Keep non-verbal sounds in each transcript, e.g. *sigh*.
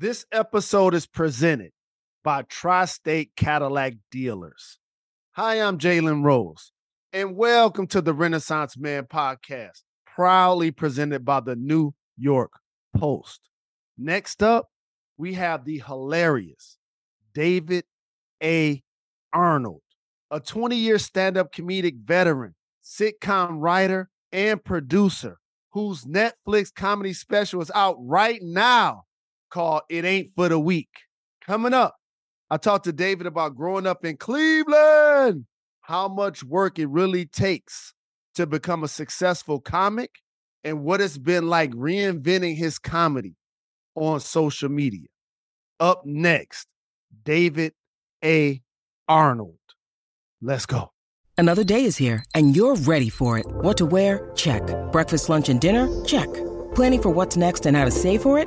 This episode is presented by Tri State Cadillac Dealers. Hi, I'm Jalen Rose, and welcome to the Renaissance Man podcast, proudly presented by the New York Post. Next up, we have the hilarious David A. Arnold, a 20 year stand up comedic veteran, sitcom writer, and producer whose Netflix comedy special is out right now called It Ain't for the Weak. Coming up, I talked to David about growing up in Cleveland, how much work it really takes to become a successful comic, and what it's been like reinventing his comedy on social media. Up next, David A. Arnold. Let's go. Another day is here, and you're ready for it. What to wear? Check. Breakfast, lunch, and dinner? Check. Planning for what's next and how to save for it?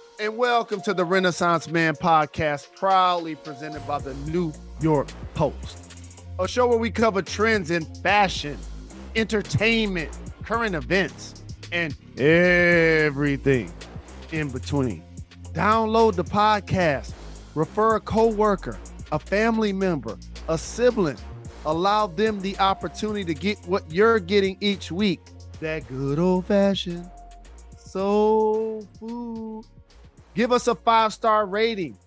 and welcome to the Renaissance Man podcast, proudly presented by the New York Post, a show where we cover trends in fashion, entertainment, current events, and everything in between. Download the podcast, refer a coworker, a family member, a sibling. Allow them the opportunity to get what you're getting each week. That good old fashioned soul food Give us a five star rating.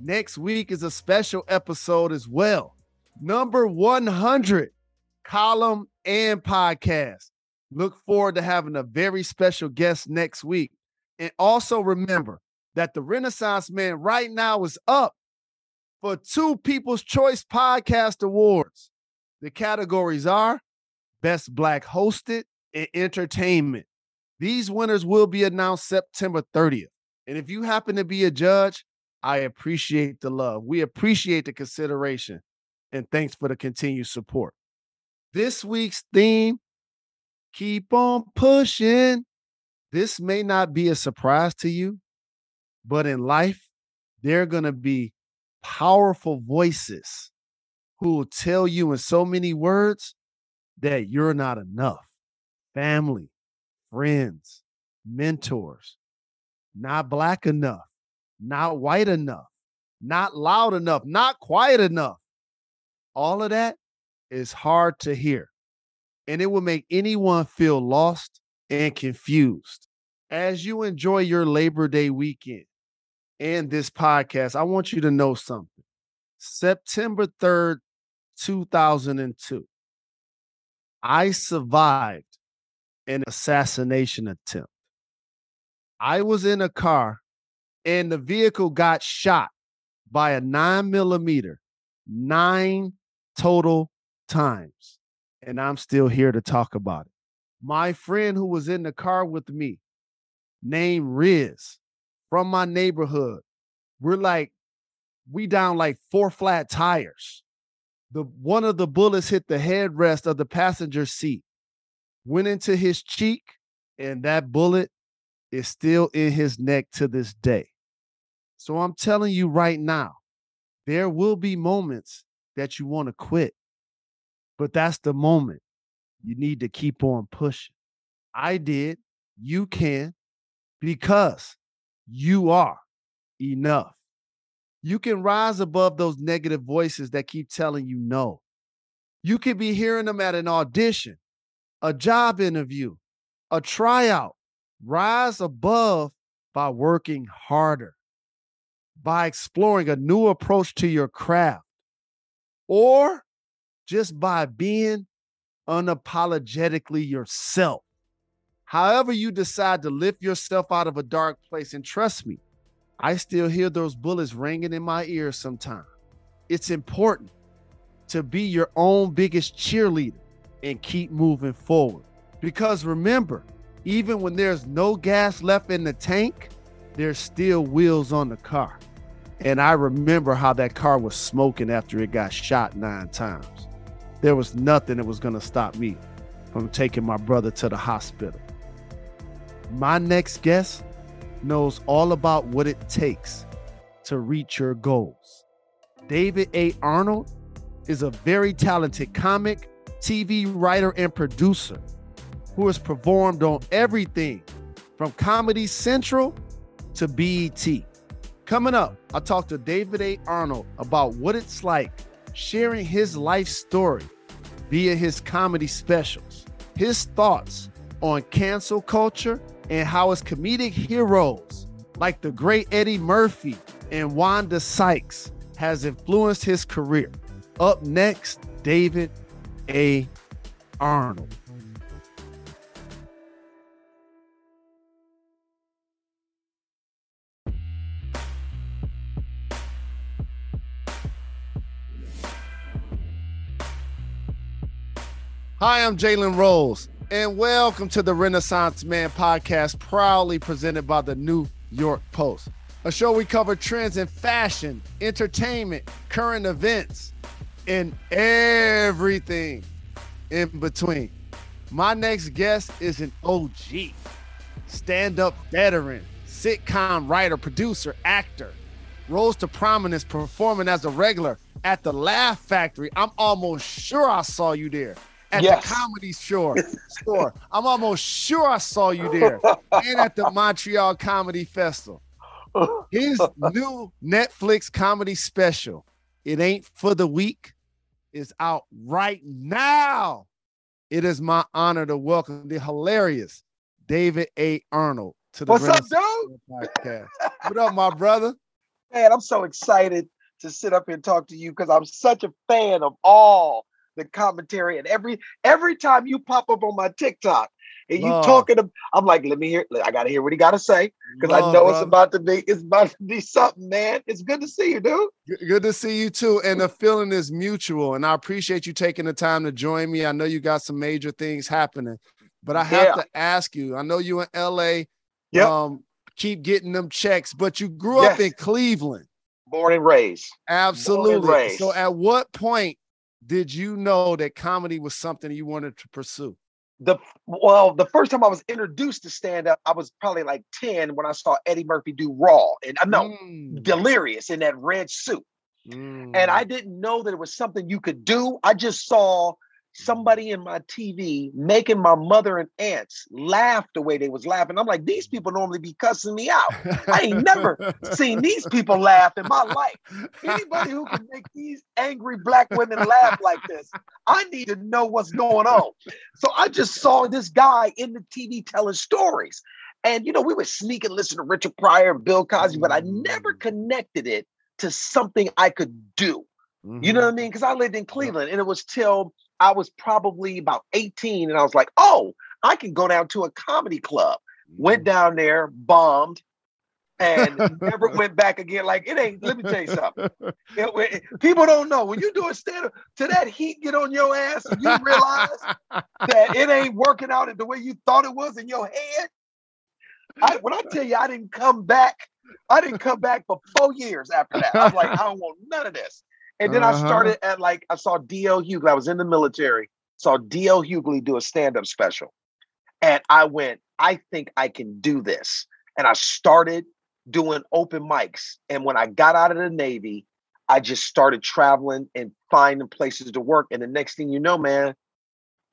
Next week is a special episode as well. Number 100 column and podcast. Look forward to having a very special guest next week. And also remember that the Renaissance Man right now is up for two People's Choice Podcast Awards. The categories are Best Black Hosted and Entertainment. These winners will be announced September 30th. And if you happen to be a judge, I appreciate the love. We appreciate the consideration. And thanks for the continued support. This week's theme keep on pushing. This may not be a surprise to you, but in life, there are going to be powerful voices who will tell you in so many words that you're not enough. Family, friends, mentors, not black enough, not white enough, not loud enough, not quiet enough. All of that is hard to hear. And it will make anyone feel lost and confused. As you enjoy your Labor Day weekend and this podcast, I want you to know something. September 3rd, 2002, I survived an assassination attempt. I was in a car and the vehicle got shot by a nine millimeter nine total times. And I'm still here to talk about it. My friend who was in the car with me, named Riz from my neighborhood, we're like, we down like four flat tires. The one of the bullets hit the headrest of the passenger seat, went into his cheek, and that bullet is still in his neck to this day. So I'm telling you right now, there will be moments that you want to quit, but that's the moment you need to keep on pushing. I did. You can because you are enough. You can rise above those negative voices that keep telling you no. You could be hearing them at an audition, a job interview, a tryout, rise above by working harder. by exploring a new approach to your craft or just by being unapologetically yourself. However, you decide to lift yourself out of a dark place, and trust me, I still hear those bullets ringing in my ears sometimes. It's important to be your own biggest cheerleader and keep moving forward. Because remember, even when there's no gas left in the tank, there's still wheels on the car. And I remember how that car was smoking after it got shot nine times. There was nothing that was going to stop me from taking my brother to the hospital. My next guest knows all about what it takes to reach your goals. David A. Arnold is a very talented comic, TV writer, and producer who has performed on everything from Comedy Central to BET. Coming up, I talk to David A. Arnold about what it's like sharing his life story via his comedy specials, his thoughts on cancel culture, and how his comedic heroes like the great Eddie Murphy and Wanda Sykes has influenced his career. Up next, David A. Arnold. Hi, I'm Jalen Rose, and welcome to the Renaissance Man podcast, proudly presented by the New York Post, a show we cover trends in fashion, entertainment, current events, and everything in between. My next guest is an OG, stand up veteran, sitcom writer, producer, actor, rose to prominence performing as a regular at the Laugh Factory. I'm almost sure I saw you there at yes. the comedy store store. I'm almost sure I saw you there and at the Montreal Comedy Festival. His new Netflix comedy special, It Ain't for the Weak, is out right now. It is my honor to welcome the hilarious David A. Arnold to the What's up, dude? podcast. what up, my brother? Man, I'm so excited to sit up here and talk to you because I'm such a fan of all the commentary, and every every time you pop up on my TikTok and you talking, to, I'm like, let me hear. I gotta hear what he gotta say because I know brother. it's about to be it's about to be something, man. It's good to see you, dude. Good to see you too, and the feeling is mutual. And I appreciate you taking the time to join me. I know you got some major things happening, but I have yeah. to ask you. I know you in LA. Yep. Um, keep getting them checks, but you grew yes. up in Cleveland. Born and raised. Absolutely. And raised. So at what point did you know that comedy was something you wanted to pursue? The well, the first time I was introduced to stand up, I was probably like 10 when I saw Eddie Murphy do Raw and I uh, know mm. Delirious in that red suit. Mm. And I didn't know that it was something you could do. I just saw somebody in my TV making my mother and aunts laugh the way they was laughing. I'm like, these people normally be cussing me out. I ain't never seen these people laugh in my life. Anybody who can make these angry black women laugh like this, I need to know what's going on. So I just saw this guy in the TV telling stories. And you know, we would sneak and listen to Richard Pryor and Bill Cosby, but I never mm. connected it to something I could do. Mm-hmm. You know mm-hmm. what I mean? Because I lived in Cleveland and it was till I was probably about 18 and I was like, oh, I can go down to a comedy club. Went mm-hmm. down there, bombed, and never *laughs* went back again. Like it ain't. Let me tell you something. It, it, people don't know when you do a stand up. To that heat get on your ass, and you realize that it ain't working out the way you thought it was in your head. I, when I tell you, I didn't come back. I didn't come back for four years after that. I was like, I don't want none of this. And then uh-huh. I started at like I saw DL Hughley. I was in the military. Saw DL Hughley do a stand-up special. And I went, I think I can do this. And I started doing open mics. And when I got out of the Navy, I just started traveling and finding places to work. And the next thing you know, man,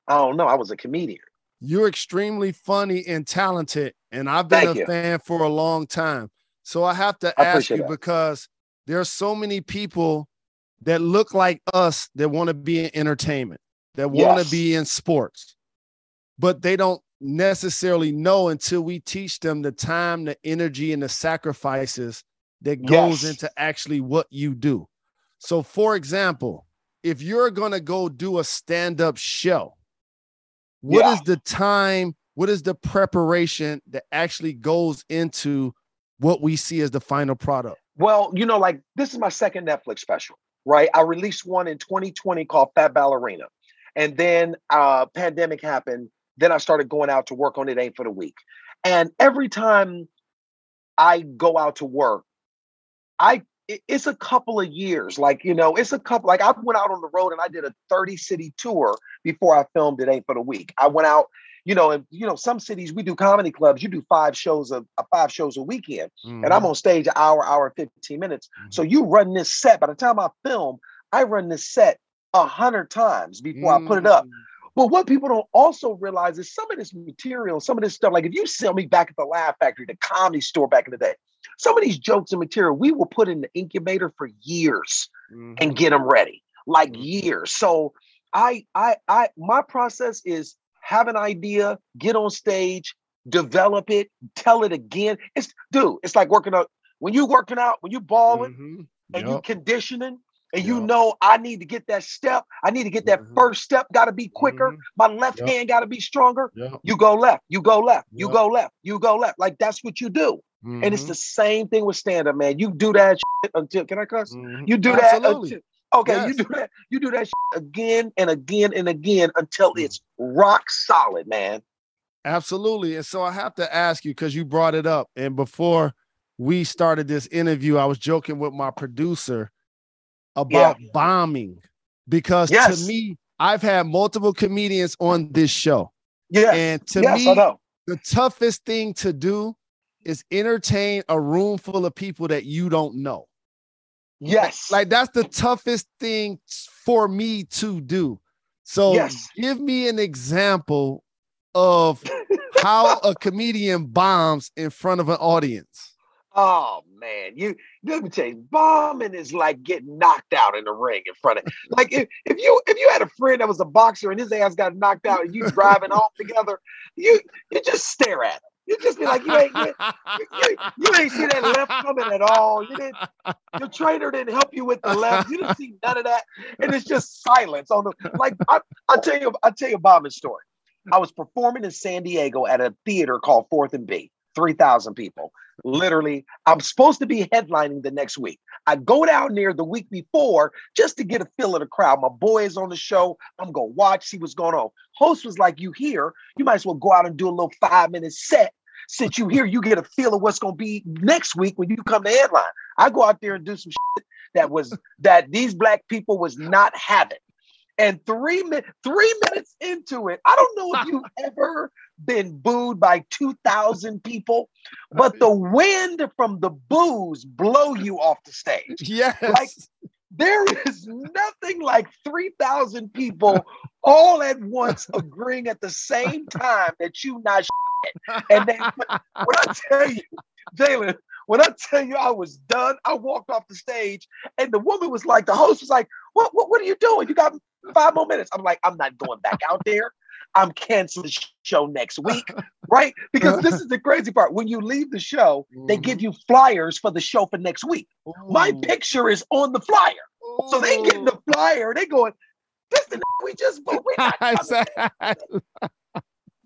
I don't know, I was a comedian. You're extremely funny and talented. And I've been Thank a you. fan for a long time. So I have to I ask you that. because there's so many people that look like us that want to be in entertainment, that want to Yes. be in sports, but they don't necessarily know until we teach them the time, the energy, and the sacrifices that goes yes. into actually what you do. So, for example, if you're going to go do a stand up show, what yeah. is the time? What is the preparation that actually goes into what we see as the final product? Well, you know, like this is my second Netflix special, right? I released one in 2020 called Fat Ballerina. And then uh pandemic happened. Then I started going out to work on it ain't for the weak. And every time I go out to work, I it's a couple of years. Like, you know, it's a couple, like I went out on the road and I did a 30 city tour before I filmed It Ain't for the Weak. I went out, you know, and you know, some cities we do comedy clubs, you do five shows a, a five shows a weekend. Mm-hmm. And I'm mm-hmm. on stage an hour, hour, 15 minutes. Mm-hmm. So you run this set. By the time I film, I run this set a hundred times before mm-hmm. I put it up. Mm. But what people don't also realize is some of this material, some of this stuff, like if you sell me back at the Laugh Factory, the comedy store back in the day, some of these jokes and material we will put in the incubator for years mm-hmm. and get them ready, like mm-hmm. years. So I, I, I, my process is have an idea, get on stage, develop it, tell it again. It's dude, it's like working out when you working out, when you balling mm-hmm. and yep. you conditioning, and you know I need to get that step. I need to get that mm-hmm. first step. Got to be quicker. Mm-hmm. My left yep. hand got to be stronger. Yep. You go left. You go left. Yep. You go left. You go left. Like that's what you do. And it's mm-hmm. the same thing with stand up, man. You do that until can I cuss? Mm-hmm. You do Absolutely. that until okay. Yes. You do that. You do that again and again and again until mm. it's rock solid, man. Absolutely. And so I have to ask you because you brought it up, and before we started this interview, I was joking with my producer about yeah. bombing because yes. to me, I've had multiple comedians on this show. Yeah. And to yes, me, the toughest thing to do is entertain a room full of people that you don't know. Yes. Like that's the toughest thing for me to do. So yes. give me an example of *laughs* how a comedian bombs in front of an audience. Oh man, you let me tell you, bombing is like getting knocked out in the ring in front of like if, if you if you had a friend that was a boxer and his ass got knocked out and you driving *laughs* off together, you you just stare at him. You just be like, you ain't you, you, you, ain't see that left coming at all. You didn't your trainer didn't help you with the left. You didn't see none of that. And it's just silence on the like I, I'll tell you, I'll tell you a bombing story. I was performing in San Diego at a theater called Fourth and B. 3,000 people. Literally, I'm supposed to be headlining the next week. I go down there the week before just to get a feel of the crowd. My boy is on the show. I'm going to watch, see what's going on. Host was like, You here? You might as well go out and do a little five minute set. Since you here, you get a feel of what's going to be next week when you come to headline. I go out there and do some shit that was that these black people was not having. And three minutes, three minutes into it, I don't know if you've *laughs* ever been booed by 2,000 people, but the wind from the boos blow you off the stage. *laughs* Yes. Like there is nothing like 3,000 people all at once *laughs* agreeing at the same time that you not shit. And then when I tell you, Jalen, when I tell you I was done, I walked off the stage and the woman was like, the host was like, what, what, what are you doing? You got five more minutes. I'm like, I'm not going back out there. I'm canceling the show next week, *laughs* right? Because this is the *laughs* crazy part. When you leave the show, mm-hmm. they give you flyers for the show for next week. Ooh. My picture is on the flyer. Ooh. So they get the flyer. They going, this the we just booked. We're not *laughs*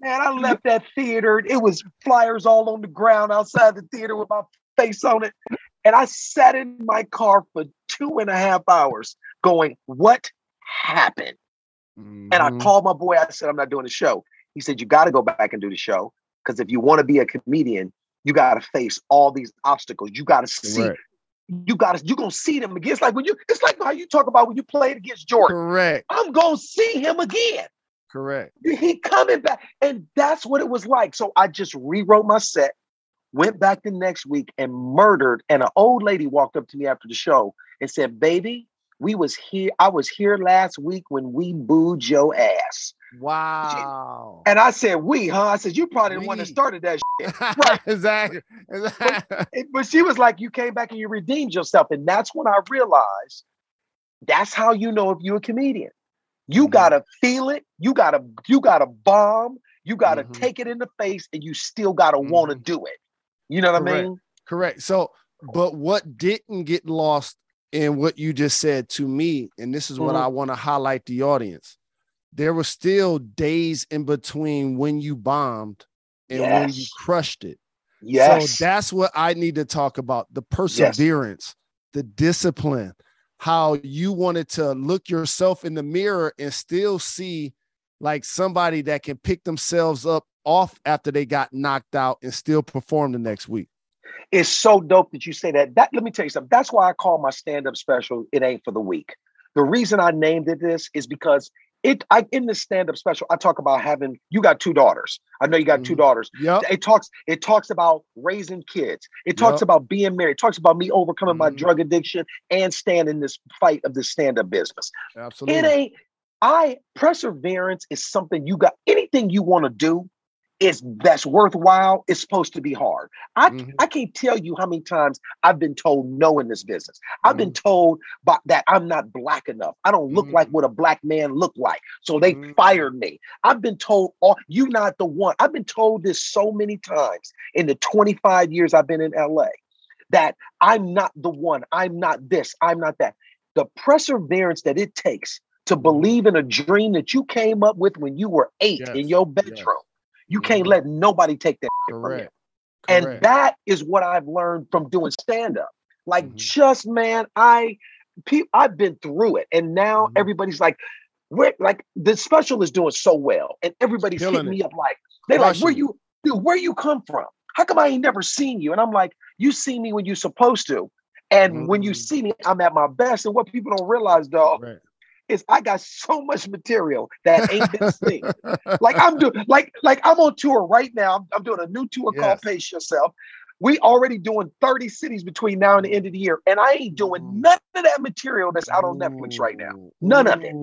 Man, I left that theater. It was flyers all on the ground outside the theater with my face on it. And I sat in my car for two and a half hours going, What happened? Mm-hmm. And I mm-hmm. called my boy. I said, I'm not doing the show. He said, You got to go back and do the show. Because if you want to be a comedian, you got to face all these obstacles. You got to see. Right. You got to, you're going to see them again. It's like when you, it's like how you talk about when you played against Jordan. Correct. I'm going to see him again. Correct. He coming back. And that's what it was like. So I just rewrote my set, went back the next week and murdered. And an old lady walked up to me after the show and said, Baby, we was here. I was here last week when we booed your ass. Wow. And I said, we, huh? I said, you probably we. the one that started that shit. *laughs* Right. exactly. but, but she was like, you came back and you redeemed yourself. And that's when I realized that's how you know if you're a comedian. You mm-hmm. gotta feel it. You gotta, you gotta bomb. You gotta mm-hmm. take it in the face and you still gotta mm-hmm. want to do it. You know what Correct. I mean? Correct. So but what didn't get lost in what you just said to me, and this is what mm-hmm. I want to highlight the audience. There were still days in between when you bombed and yes. when you crushed it. Yes. So that's what I need to talk about the perseverance, yes. the discipline, how you wanted to look yourself in the mirror and still see like somebody that can pick themselves up off after they got knocked out and still perform the next week. It's so dope that you say that. That let me tell you something. That's why I call my stand-up special "It Ain't for the Weak." The reason I named it this is because it I in the stand-up special, I talk about having you got two daughters. I know you got mm-hmm. two daughters. Yeah. It talks, it talks about raising kids. It talks yep. about being married. It talks about me overcoming mm-hmm. my drug addiction and standing this fight of the stand-up business. Absolutely. It ain't I perseverance is something you got anything you want to do is that's worthwhile it's supposed to be hard. I, mm-hmm. I can't tell you how many times I've been told no in this business. I've mm-hmm. been told by, that I'm not black enough. I don't look mm-hmm. like what a black man look like. So they mm-hmm. fired me. I've been told, oh, you not the one. I've been told this so many times in the 25 years I've been in LA that I'm not the one. I'm not this. I'm not that. The perseverance that it takes to mm-hmm. believe in a dream that you came up with when you were eight yes. in your bedroom. Yes you can't mm-hmm. let nobody take that from you. Correct. And that is what I've learned from doing stand up. Like, mm-hmm. just man, I pe- I've been through it, and now mm-hmm. everybody's like, where like the special is doing so well, and everybody's Killing hitting it. me up like they're like, where you dude, where you come from? How come I ain't never seen you? And I'm like, you see me when you're supposed to. And when you mm-hmm. see me, I'm at my best. And what people don't realize, though, right is I got so much material that ain't been seen. *laughs* like I'm doing, like like I'm on tour right now. I'm, I'm doing a new tour yes. called Pace Yourself. We already doing 30 cities between now and the end of the year, and I ain't doing none of that material that's out on Netflix right now. None of it.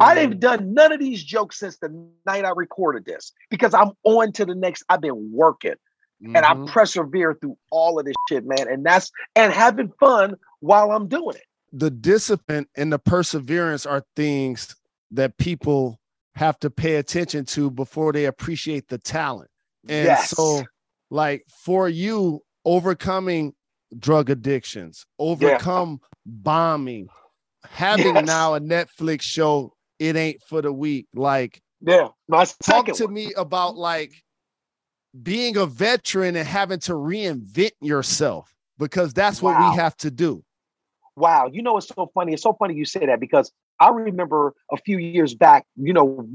I ain't done none of these jokes since the night I recorded this because I'm on to the next. I've been working. Mm-hmm. And I mm-hmm. persevere through all of this shit, man. And that's and having fun while I'm doing it the discipline and the perseverance are things that people have to pay attention to before they appreciate the talent. And yes. so, like for you, overcoming drug addictions, overcome yeah. bombing, having yes. now a Netflix show, it ain't for the weak. Like, yeah, my talk to one. me about like being a veteran and having to reinvent yourself because that's wow. what we have to do wow, you know, it's so funny. It's so funny you say that because I remember a few years back, you know,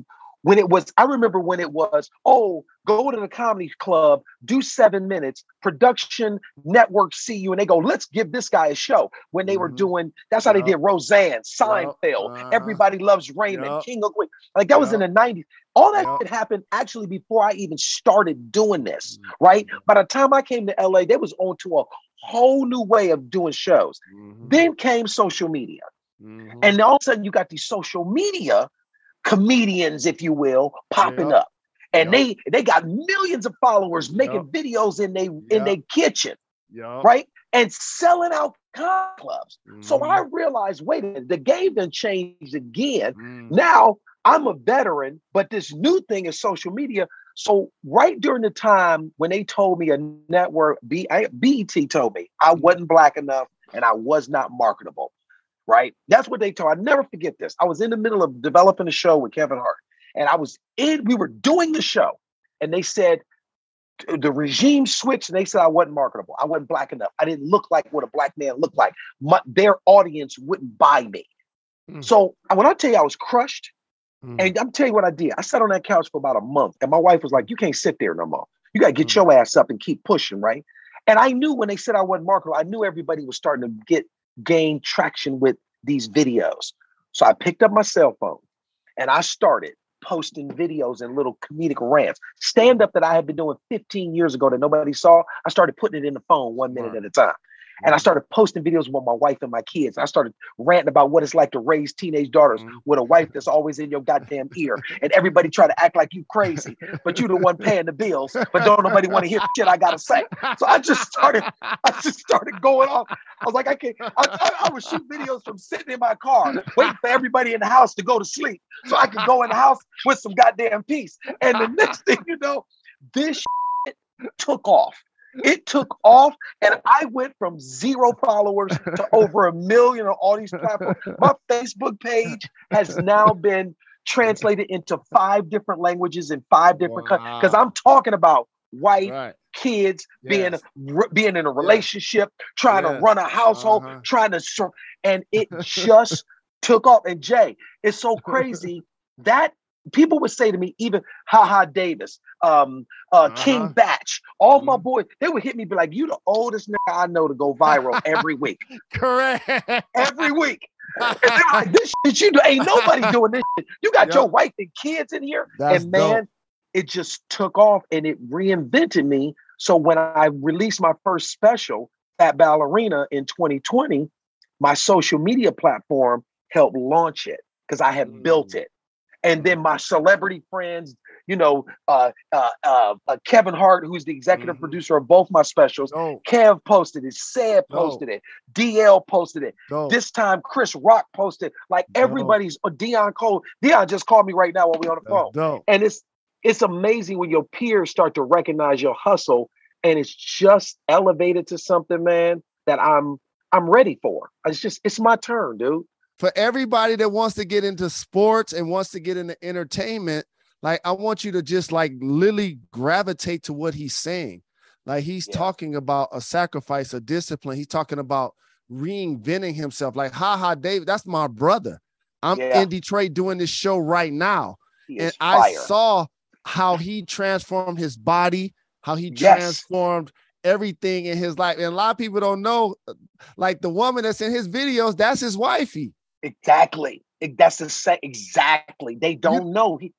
when it was, I remember when it was, oh, go to the comedy club, do seven minutes, production network see you, and they go, let's give this guy a show. When they mm-hmm. were doing, that's how they did Roseanne, Seinfeld, uh, Everybody Loves Raymond, yep. King of Queens. Like that yep. was in the 90s. All that yep. happened actually before I even started doing this, mm-hmm. right? By the time I came to LA, they was on to a whole new way of doing shows. Mm-hmm. Then came social media. Mm-hmm. And all of a sudden, you got these social media comedians, if you will, popping yep. up. And yep. they they got millions of followers making videos in they in their kitchen, right? And selling out clubs. Mm-hmm. So I realized, wait a minute, the game done changed again. Mm. Now I'm a veteran, but this new thing is social media. So right during the time when they told me a network, B, I, BET told me I mm-hmm. wasn't black enough and I was not marketable. Right? That's what they told. I never forget this. I was in the middle of developing a show with Kevin Hart, and I was in. We were doing the show, and they said the regime switched, and they said I wasn't marketable. I wasn't black enough. I didn't look like what a black man looked like. My, their audience wouldn't buy me. Mm. So when I tell you I was crushed, Mm. And I'm telling you what I did. I sat on that couch for about a month, and my wife was like, "You can't sit there no more. You got to get mm. your ass up and keep pushing, right?" And I knew when they said I wasn't marketable, I knew everybody was starting to get gain traction with these videos. So I picked up my cell phone and I started posting videos and little comedic rants. Stand up that I had been doing 15 years ago that nobody saw, I started putting it in the phone one minute right. at a time. And I started posting videos with my wife and my kids. I started ranting about what it's like to raise teenage daughters mm-hmm. with a wife that's always in your goddamn ear. And everybody try to act like you crazy, but you the one paying the bills, but don't nobody want to hear shit I gotta say. So I just started, I just started going off. I was like, I can't, I, I, I would shoot videos from sitting in my car, waiting for everybody in the house to go to sleep so I could go in the house with some goddamn peace. And the next thing you know, this took off. It took off, and I went from zero followers to *laughs* over a million on all these platforms. My Facebook page has now been translated into five different languages in five different wow. countries because I'm talking about white right. kids, yes. being being in a relationship, yes. trying yes. to run a household, uh-huh. trying to and it *laughs* just took off. And Jay, it's so crazy *laughs* that people would say to me, even Ha Ha Davis, um, uh, uh-huh. King Bach, all my boys, they would hit me, be like, "You the oldest nigga I know to go viral every week." *laughs* Correct. Every week. and they're like, "This *laughs* shit you do, ain't nobody doing this shit. You got yep. your wife and kids in here." That's and man, dope. it just took off and it reinvented me. So when I released my first special, Fat Ballerina, in 2020, my social media platform helped launch it because I had mm. built it and then my celebrity friends, you know, uh, uh, uh, uh Kevin Hart, who's the executive mm-hmm. producer of both my specials. Kev posted it, Seb posted it, DL posted it. This time, Chris Rock posted. Like everybody's uh, Deon Cole. Deon just called me right now while we on the phone, and it's it's amazing when your peers start to recognize your hustle, and it's just elevated to something, man, that I'm I'm ready for. It's just it's my turn, dude for everybody that wants to get into sports and wants to get into entertainment, like I want you to just like literally gravitate to what he's saying. Like he's yeah. talking about a sacrifice, a discipline. He's talking about reinventing himself. Like, ha ha, David, that's my brother. I'm yeah. in Detroit doing this show right now. and I saw how he transformed his body, how he yes. transformed everything in his life. And a lot of people don't know, like the woman that's in his videos, that's his wifey. Exactly. That's the same. Exactly. They don't you, know. He,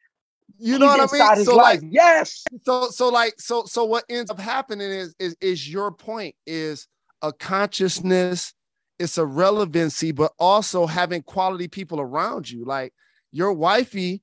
you know what I mean? So life. like, yes. So so like so so what ends up happening is is is your point is a consciousness, it's a relevancy, but also having quality people around you. Like your wifey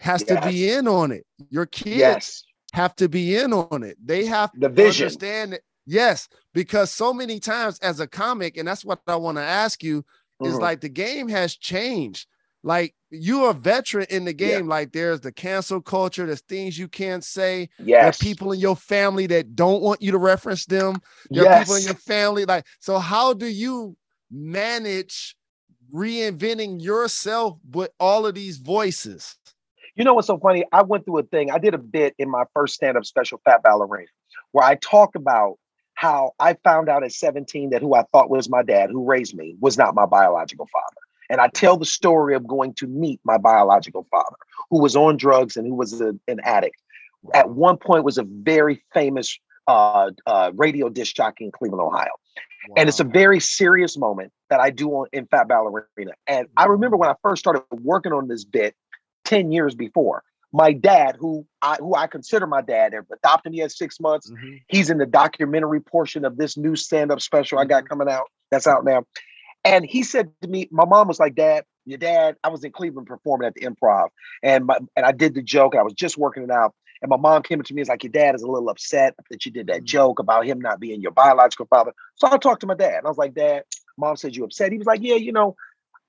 has yes. to be in on it. Your kids yes. have to be in on it. They have the vision. understand it. Yes, because so many times as a comic, and that's what I want to ask you is mm-hmm. like the game has changed. Like you're a veteran in the game. Yeah. Like there's the cancel culture, there's things you can't say. Yes. There people in your family that don't want you to reference them. There yes. are people in your family. Like, so how do you manage reinventing yourself with all of these voices? You know what's so funny? I went through a thing. I did a bit in my first stand-up special, Fat Ballerina, where I talk about how I found out at 17 that who I thought was my dad, who raised me, was not my biological father. And I tell the story of going to meet my biological father, who was on drugs and who was a, an addict. At one point, was a very famous uh, uh, radio disc jockey in Cleveland, Ohio. Wow. And it's a very serious moment that I do on, in Fat Ballerina. And I remember when I first started working on this bit 10 years before, my dad, who I who I consider my dad, adopted me at six months. Mm-hmm. He's in the documentary portion of this new stand-up special I got mm-hmm. coming out. That's out now. And he said to me, my mom was like, Dad, your dad, I was in Cleveland performing at the improv. And my, and I did the joke. And I was just working it out. And my mom came up to me and was like, Your dad is a little upset that you did that mm-hmm. joke about him not being your biological father. So I talked to my dad. And I was like, Dad, mom said you upset. He was like, Yeah, you know,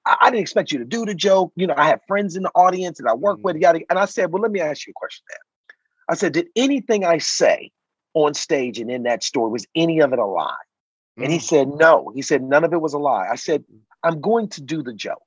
I, I, didn't expect you to do the joke. You know, I have friends in the audience and I work mm-hmm. with you. And I said, well, let me ask you a question then. I said, did anything I say on stage and in that story, was any of it a lie? Mm-hmm. And he mm. said, no. He said, none of it was a lie. I said, I'm going to do the joke.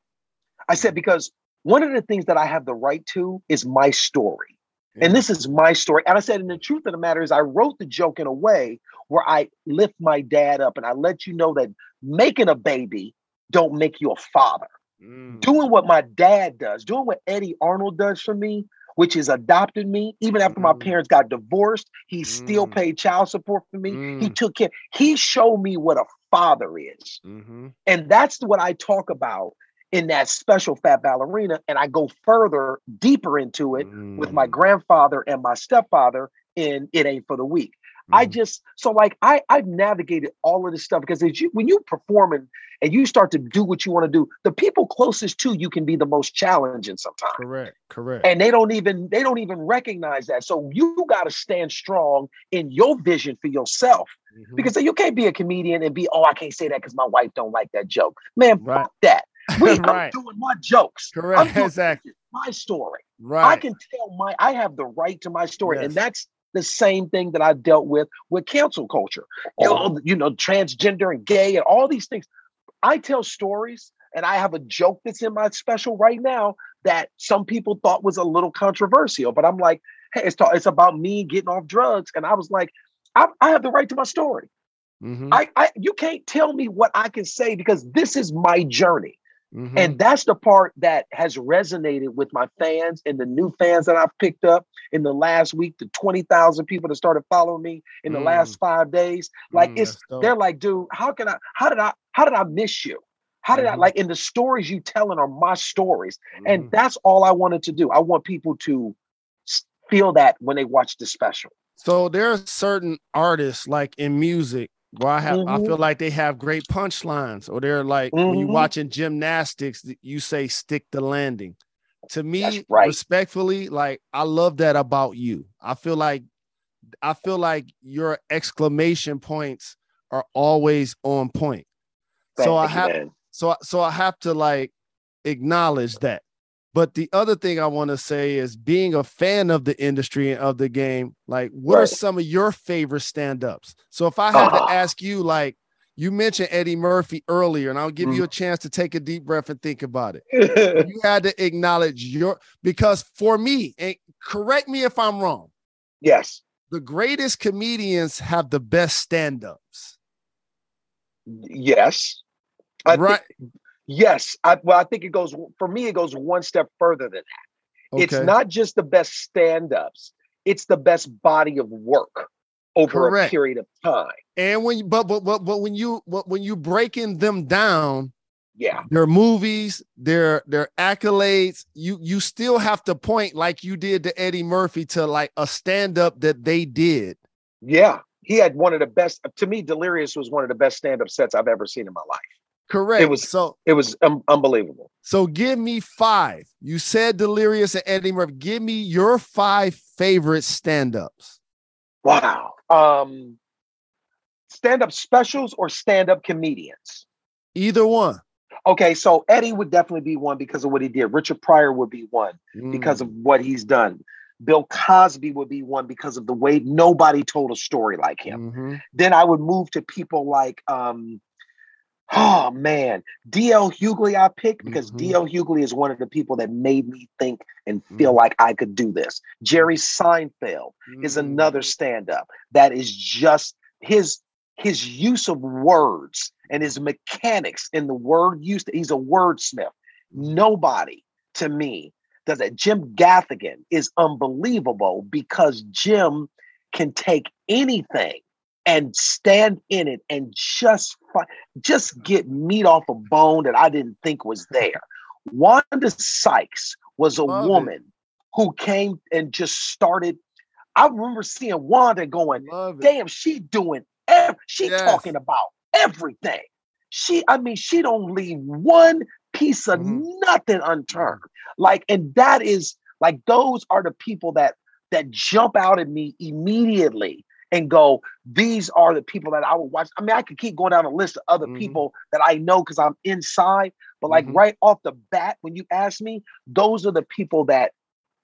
I said, mm. because one of the things that I have the right to is my story. And this is my story. And I said, and the truth of the matter is, I wrote the joke in a way where I lift my dad up and I let you know that making a baby don't make you a father. Mm. Doing what my dad does, doing what Eddie Arnold does for me, which is adopted me. Even after mm. my parents got divorced, he mm. still paid child support for me. He mm. took care. He showed me what a father is. Mm-hmm. And that's what I talk about in that special Fat Ballerina. And I go further, deeper into it with my mm. grandfather and my stepfather in It Ain't for the Weak. Mm-hmm. I just so like I I've navigated all of this stuff because you, when you perform and, and you start to do what you want to do, the people closest to you can be the most challenging sometimes. Correct, correct. And they don't even they don't even recognize that. So you got to stand strong in your vision for yourself mm-hmm. because you can't be a comedian and be oh I can't say that because my wife don't like that joke. Man, right. fuck that. *laughs* We, right. I'm doing my jokes. Correct. *laughs* exactly. My story. Right. I can tell my. I have the right to my story, yes. and that's the same thing that I dealt with with cancel culture. You know, you know, transgender and gay and all these things. I tell stories and I have a joke that's in my special right now that some people thought was a little controversial, but I'm like, hey, it's, ta- it's about me getting off drugs. And I was like, I, I have the right to my story. Mm-hmm. I, I you can't tell me what I can say because this is my journey. Mm-hmm. And that's the part that has resonated with my fans and the new fans that I've picked up in the last week, the 20,000 people that started following me in the mm. last five days. Like mm, it's they're like, dude, how can I how did I how did I miss you? How did mm-hmm. I like in the stories you telling are my stories? Mm-hmm. And that's all I wanted to do. I want people to feel that when they watch the special. So there are certain artists like in music where I have mm-hmm. I feel like they have great punchlines, or they're like mm-hmm. when you're mm-hmm. watching gymnastics, you say stick the landing. To me, right. respectfully, like I love that about you. I feel like I feel like your exclamation points are always on point. Thank so I have man. so so I have to like acknowledge that. But the other thing I want to say is being a fan of the industry and of the game, like what right. are some of your favorite stand-ups? So if I had uh-huh. to ask you, like you mentioned Eddie Murphy earlier, and I'll give mm. you a chance to take a deep breath and think about it. *laughs* you had to acknowledge your because for me, and correct me if I'm wrong. Yes. The greatest comedians have the best stand-ups. Yes. I right. Think, Yes, I, well, I think it goes for me. It goes one step further than that. Okay. It's not just the best stand-ups; it's the best body of work over Correct. a period of time. And when you, but but but, but when you but when you breaking them down, yeah, their movies, their their accolades, you you still have to point like you did to Eddie Murphy to like a stand-up that they did. Yeah, he had one of the best. To me, Delirious was one of the best stand-up sets I've ever seen in my life. Correct. It was so it was um, unbelievable. So give me five. You said Delirious and Eddie Murphy. Give me your five favorite stand-ups. Wow. Um stand-up specials or stand-up comedians? Either one. Okay, so Eddie would definitely be one because of what he did. Richard Pryor would be one mm. because of what he's done. Bill Cosby would be one because of the way nobody told a story like him. Mm-hmm. Then I would move to people like um, Oh man, DL Hughley I picked because mm-hmm. DL Hughley is one of the people that made me think and feel mm-hmm. like I could do this. Jerry Seinfeld mm-hmm. is another stand-up that is just his his use of words and his mechanics in the word use. He's a wordsmith. Nobody to me does that. Jim Gaffigan is unbelievable because Jim can take anything and stand in it and just just get meat off a bone that I didn't think was there. Wanda Sykes was a Love woman it. who came and just started. I remember seeing Wanda going, "Damn, she doing ev- she yes. talking about everything. She, I mean, she don't leave one piece of mm-hmm. nothing unturned. Like, and that is like those are the people that that jump out at me immediately and go, these are the people that I would watch. I mean, I could keep going down a list of other mm-hmm. people that I know because I'm inside, but like mm-hmm. right off the bat, when you ask me, those are the people that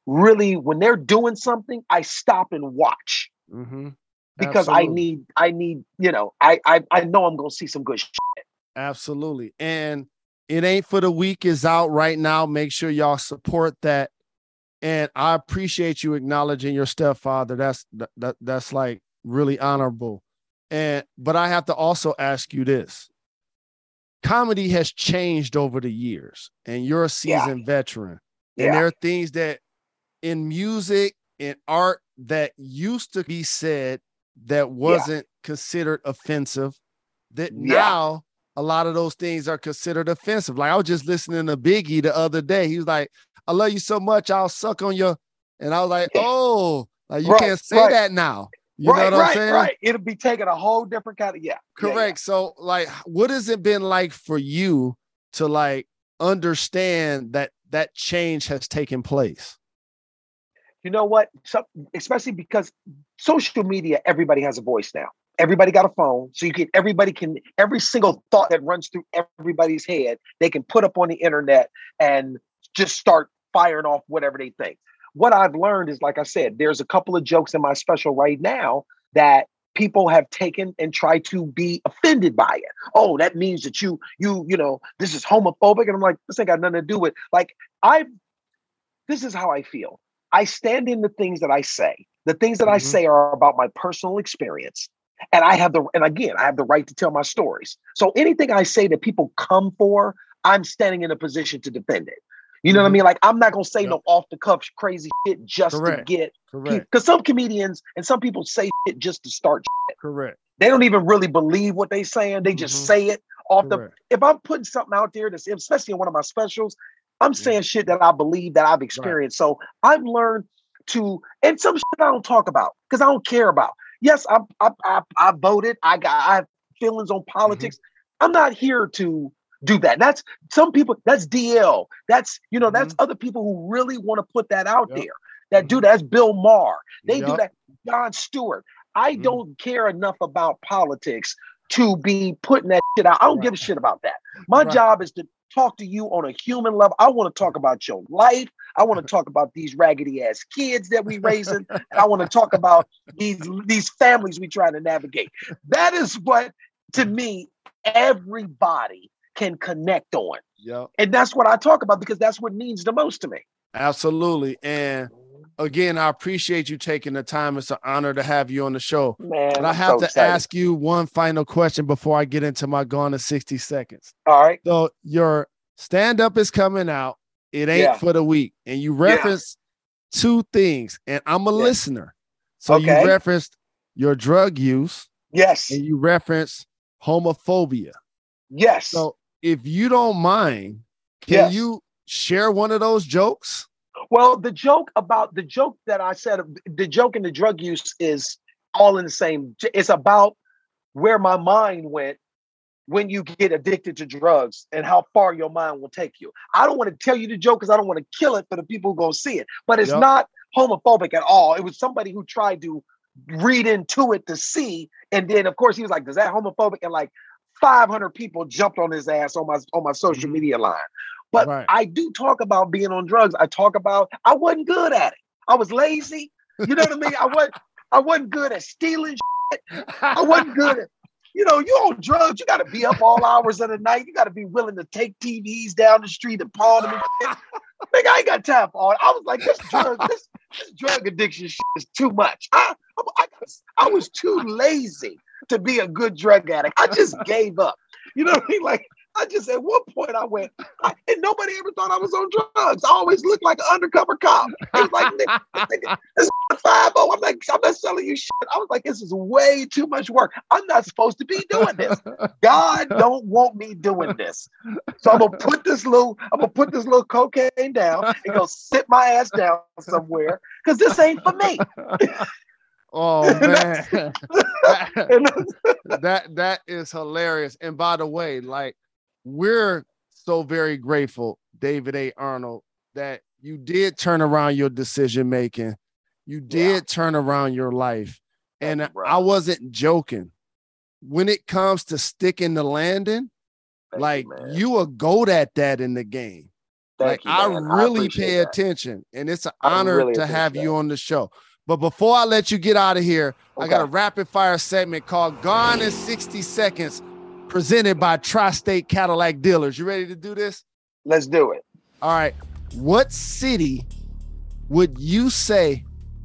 really, when they're doing something, I stop and watch. Mm-hmm. Because Absolutely. I need, I need, you know, I, I I know I'm gonna see some good shit. Absolutely. And it ain't for the weak is out right now. Make sure y'all support that. And I appreciate you acknowledging your stepfather. That's that, that's like really honorable. And but I have to also ask you this. Comedy has changed over the years, and you're a seasoned yeah. veteran. And yeah. there are things that in music and art that used to be said that wasn't yeah. considered offensive. That now a lot of those things are considered offensive. Like I was just listening to Biggie the other day. He was like, I love you so much, I'll suck on your. And I was like, oh, like you right, can't say right. that now. You right, right, right. It'll be taking a whole different kind of yeah. Correct. Yeah, yeah. So, like, what has it been like for you to like understand that that change has taken place? You know what? So, especially because social media, everybody has a voice now. Everybody got a phone, so you can. Everybody can. Every single thought that runs through everybody's head, they can put up on the internet and just start firing off whatever they think. What I've learned is, like I said, there's a couple of jokes in my special right now that people have taken and tried to be offended by it. Oh, that means that you, you, you know, this is homophobic. And I'm like, this ain't got nothing to do with like I this is how I feel. I stand in the things that I say. The things that mm-hmm. I say are about my personal experience. And I have the and again, I have the right to tell my stories. So anything I say that people come for, I'm standing in a position to defend it. You know mm-hmm. what I mm-hmm. mean? Like I'm not gonna say yep. no off the cuff crazy shit just Correct. to get Correct. because some comedians and some people say shit just to start shit. Correct. They don't even really believe what they're saying. They just mm-hmm. say it off Correct. the. If I'm putting something out there that's especially in one of my specials, I'm saying shit that I believe that I've experienced. Right. So I've learned to, and some shit I don't talk about because I don't care about. Yes, I, I I I voted. I got I have feelings on mm-hmm. politics. Mm-hmm. I'm not here to do that. That's some people. That's DL. That's you know. Mm-hmm. That's other people who really want to put that out yep. there. That do mm-hmm. that. That's Bill Maher. They yep. do that. Jon Stewart. I mm-hmm. don't care enough about politics to be putting that shit out. I don't right. give a shit about that. My right. job is to talk to you on a human level. I want to talk about your life. I want to talk about these raggedy ass kids that we raising. and I want to talk about these these families we trying to navigate. That is what to me everybody can connect on. Yeah. And that's what I talk about because that's what means the most to me. Absolutely. And mm-hmm. again, I appreciate you taking the time. It's an honor to have you on the show. Man, but I have so to excited. ask you one final question before I get into my gone to 60 seconds. All right. So your stand up is coming out. It ain't yeah. for the Weak. And you reference yeah. two things. And I'm a yeah. listener. So okay. you referenced your drug use. Yes. And you reference homophobia. Yes. So if you don't mind, can yes. you share one of those jokes? Well, the joke about the joke that I said, the joke in the drug use is all in the same. It's about where my mind went when you get addicted to drugs and how far your mind will take you. I don't want to tell you the joke because I don't want to kill it for the people who go see it. But it's yep. not homophobic at all. It was somebody who tried to read into it to see, and then of course he was like, "Does that homophobic?" And like 500 people jumped on his ass on my on my social mm-hmm. media line. But right. I do talk about being on drugs. I talk about I wasn't good at it. I was lazy. You know what I mean? I wasn't I wasn't good at stealing shit. I wasn't good at you know, you on drugs, you gotta be up all hours of the night. You gotta be willing to take TVs down the street and pawn them. And Nigga, I ain't got time for all. I was like, this drug, this, this drug addiction shit is too much. I, I, I was too lazy to be a good drug addict. I just *laughs* gave up. You know what I mean? Like I just at one point I went, I, and nobody ever thought I was on drugs. I always looked like an undercover cop. It was like, this five oh. I'm like, I'm not selling you shit. I was like, this is way too much work. I'm not supposed to be doing this. God don't want me doing this. So I'm gonna put this little, I'm gonna put this little cocaine down and go sit my ass down somewhere because this ain't for me. *laughs* Oh *laughs* man, *laughs* *laughs* that that is hilarious. And by the way, like we're so very grateful, David A. Arnold, that you did turn around your decision making. You did yeah. turn around your life. And I wasn't joking. When it comes to sticking the landing, Thank like you, you will go at that in the game. Thank like you, I really I pay that. attention, and it's an honor really to have that. you on the show. But before I let you get out of here, okay. I got a rapid fire segment called Gone in 60 Seconds presented by Tri State Cadillac Dealers. You ready to do this? Let's do it. All right. What city would you say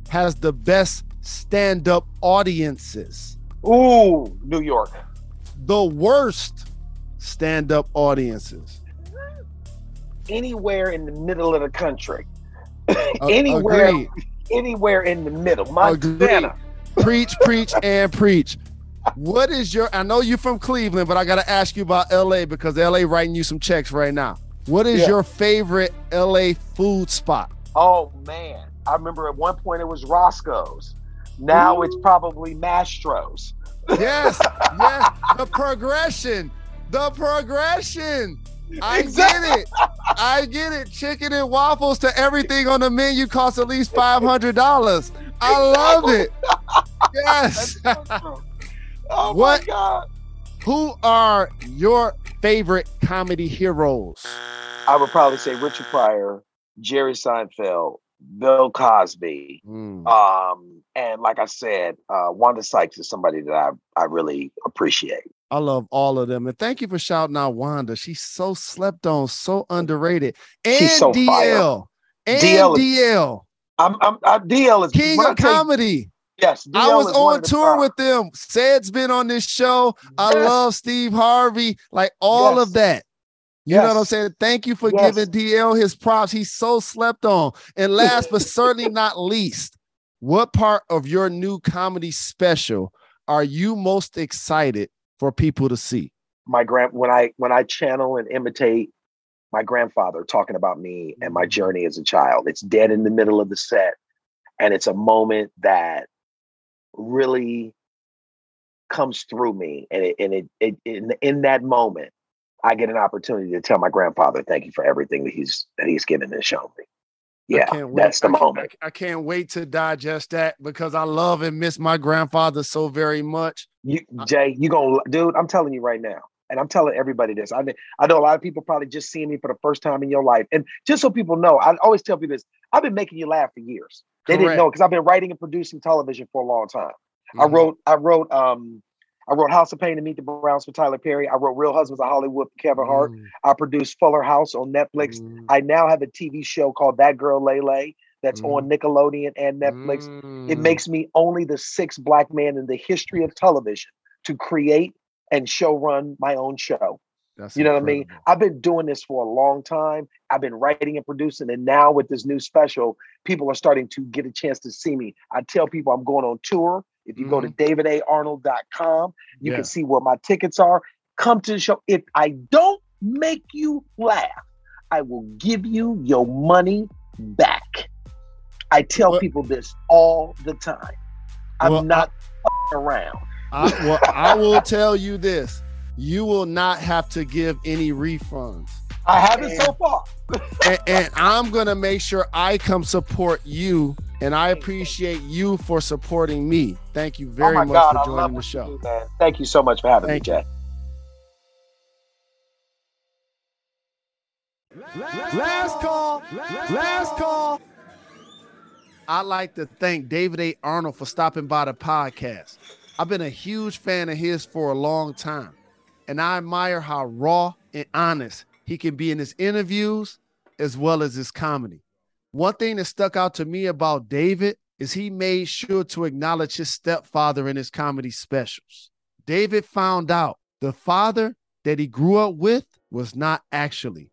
has the best stand up audiences? Ooh, New York. The worst stand up audiences? Anywhere in the middle of the country. *laughs* anywhere, Agreed. Anywhere in the middle. Montana. Agreed. Preach, preach, and preach what is your? I know you're from Cleveland, but I got to ask you about LA because LA writing you some checks right now. What is yeah. your favorite LA food spot? Oh man, I remember at one point it was Roscoe's. Now Ooh. it's probably Mastro's. Yes, *laughs* yes. The progression, the progression. I exactly. get it. I get it. Chicken and waffles to everything on the menu costs at least five hundred dollars. I love it. Yes. Oh what, my god! Who are your favorite comedy heroes? I would probably say Richard Pryor, Jerry Seinfeld, Bill Cosby. Mm. Um, and like I said, uh, Wanda Sykes is somebody that I, I really appreciate. I love all of them. And thank you for shouting out Wanda. She's so slept on, so underrated. And She's so DL. Fire. And DL. DL. I'm, I'm, I'm, DL is king of comedy. Yes, DL I was on tour with them. Said's been on this show. I yes. love Steve Harvey, like all yes. of that. You yes. know what I'm saying? Thank you for giving DL his props. He's so slept on. And last but certainly not least, what part of your new comedy special are you most excited for people to see? My grand when I when I channel and imitate my grandfather talking about me and my mm-hmm. journey as a child. It's dead in the middle of the set. And it's a moment that really comes through me. And it and it, it in, in that moment, I get an opportunity to tell my grandfather, thank you for everything that he's that he's given and shown me. Yeah, that's the I moment. I, I, can't wait to digest that because I love and miss my grandfather so very much. You, Jay, you gonna, dude? I'm telling you right now, and I'm telling everybody this. I I know a lot of people probably just seeing me for the first time in your life, and just so people know, I always tell people this: I've been making you laugh for years. They Correct. didn't know because I've been writing and producing television for a long time. Mm-hmm. I wrote, I wrote, um, I wrote House of Payne to Meet the Browns for Tyler Perry. I wrote Real Husbands of Hollywood for Kevin Hart. Mm. I produced Fuller House on Netflix. Mm. I now have a TV show called That Girl Lay Lay that's mm. on Nickelodeon and Netflix. It mm. makes me only the sixth black man in the history of television to create and show run my own show. That's you know incredible. what I mean? I've been doing this for a long time. I've been writing and producing, and now with this new special, people are starting to get a chance to see me. I tell people I'm going on tour. If you mm-hmm. go to mm-hmm. davidarnold.com, you yeah. can see where my tickets are. Come to the show. If I don't make you laugh, I will give you your money back. I tell well, people this all the time. I'm well, not I, around. I, well, I will tell you this you will not have to give any refunds. I haven't so far. and, and, I'm gonna make sure I come support you, and I appreciate you for supporting me. Thank you oh very oh much God, for joining the show. Do, Thank you so much for having Thank me, Jay. Last call. Last call. I'd like to thank David A. Arnold for stopping by the podcast. I've been a huge fan of his for a long time and I admire how raw and honest he can be in his interviews as well as his comedy. One thing that stuck out to me about David is he made sure to acknowledge his stepfather in his comedy specials. David found out the father that he grew up with was not actually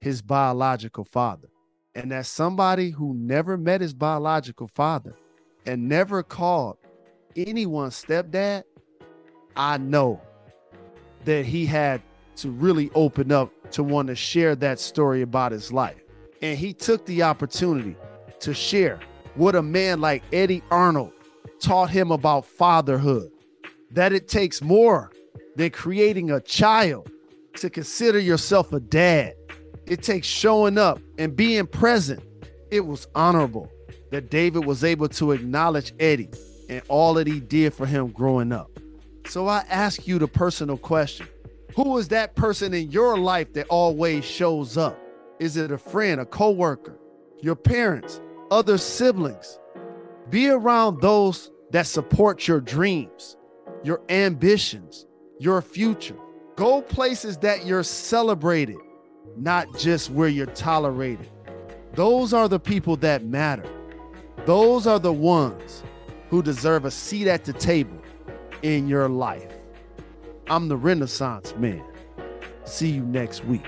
his biological father. And that somebody who never met his biological father and never called anyone stepdad, I know that he had to really open up to want to share that story about his life. And he took the opportunity to share what a man like Eddie Arnold taught him about fatherhood that it takes more than creating a child to consider yourself a dad. It takes showing up and being present. It was honorable that David was able to acknowledge Eddie and all that he did for him growing up. So I ask you the personal question Who is that person in your life that always shows up? Is it a friend, a coworker, your parents, other siblings? Be around those that support your dreams, your ambitions, your future. Go places that you're celebrated, not just where you're tolerated. Those are the people that matter. Those are the ones who deserve a seat at the table in your life. I'm the Renaissance Man. See you next week.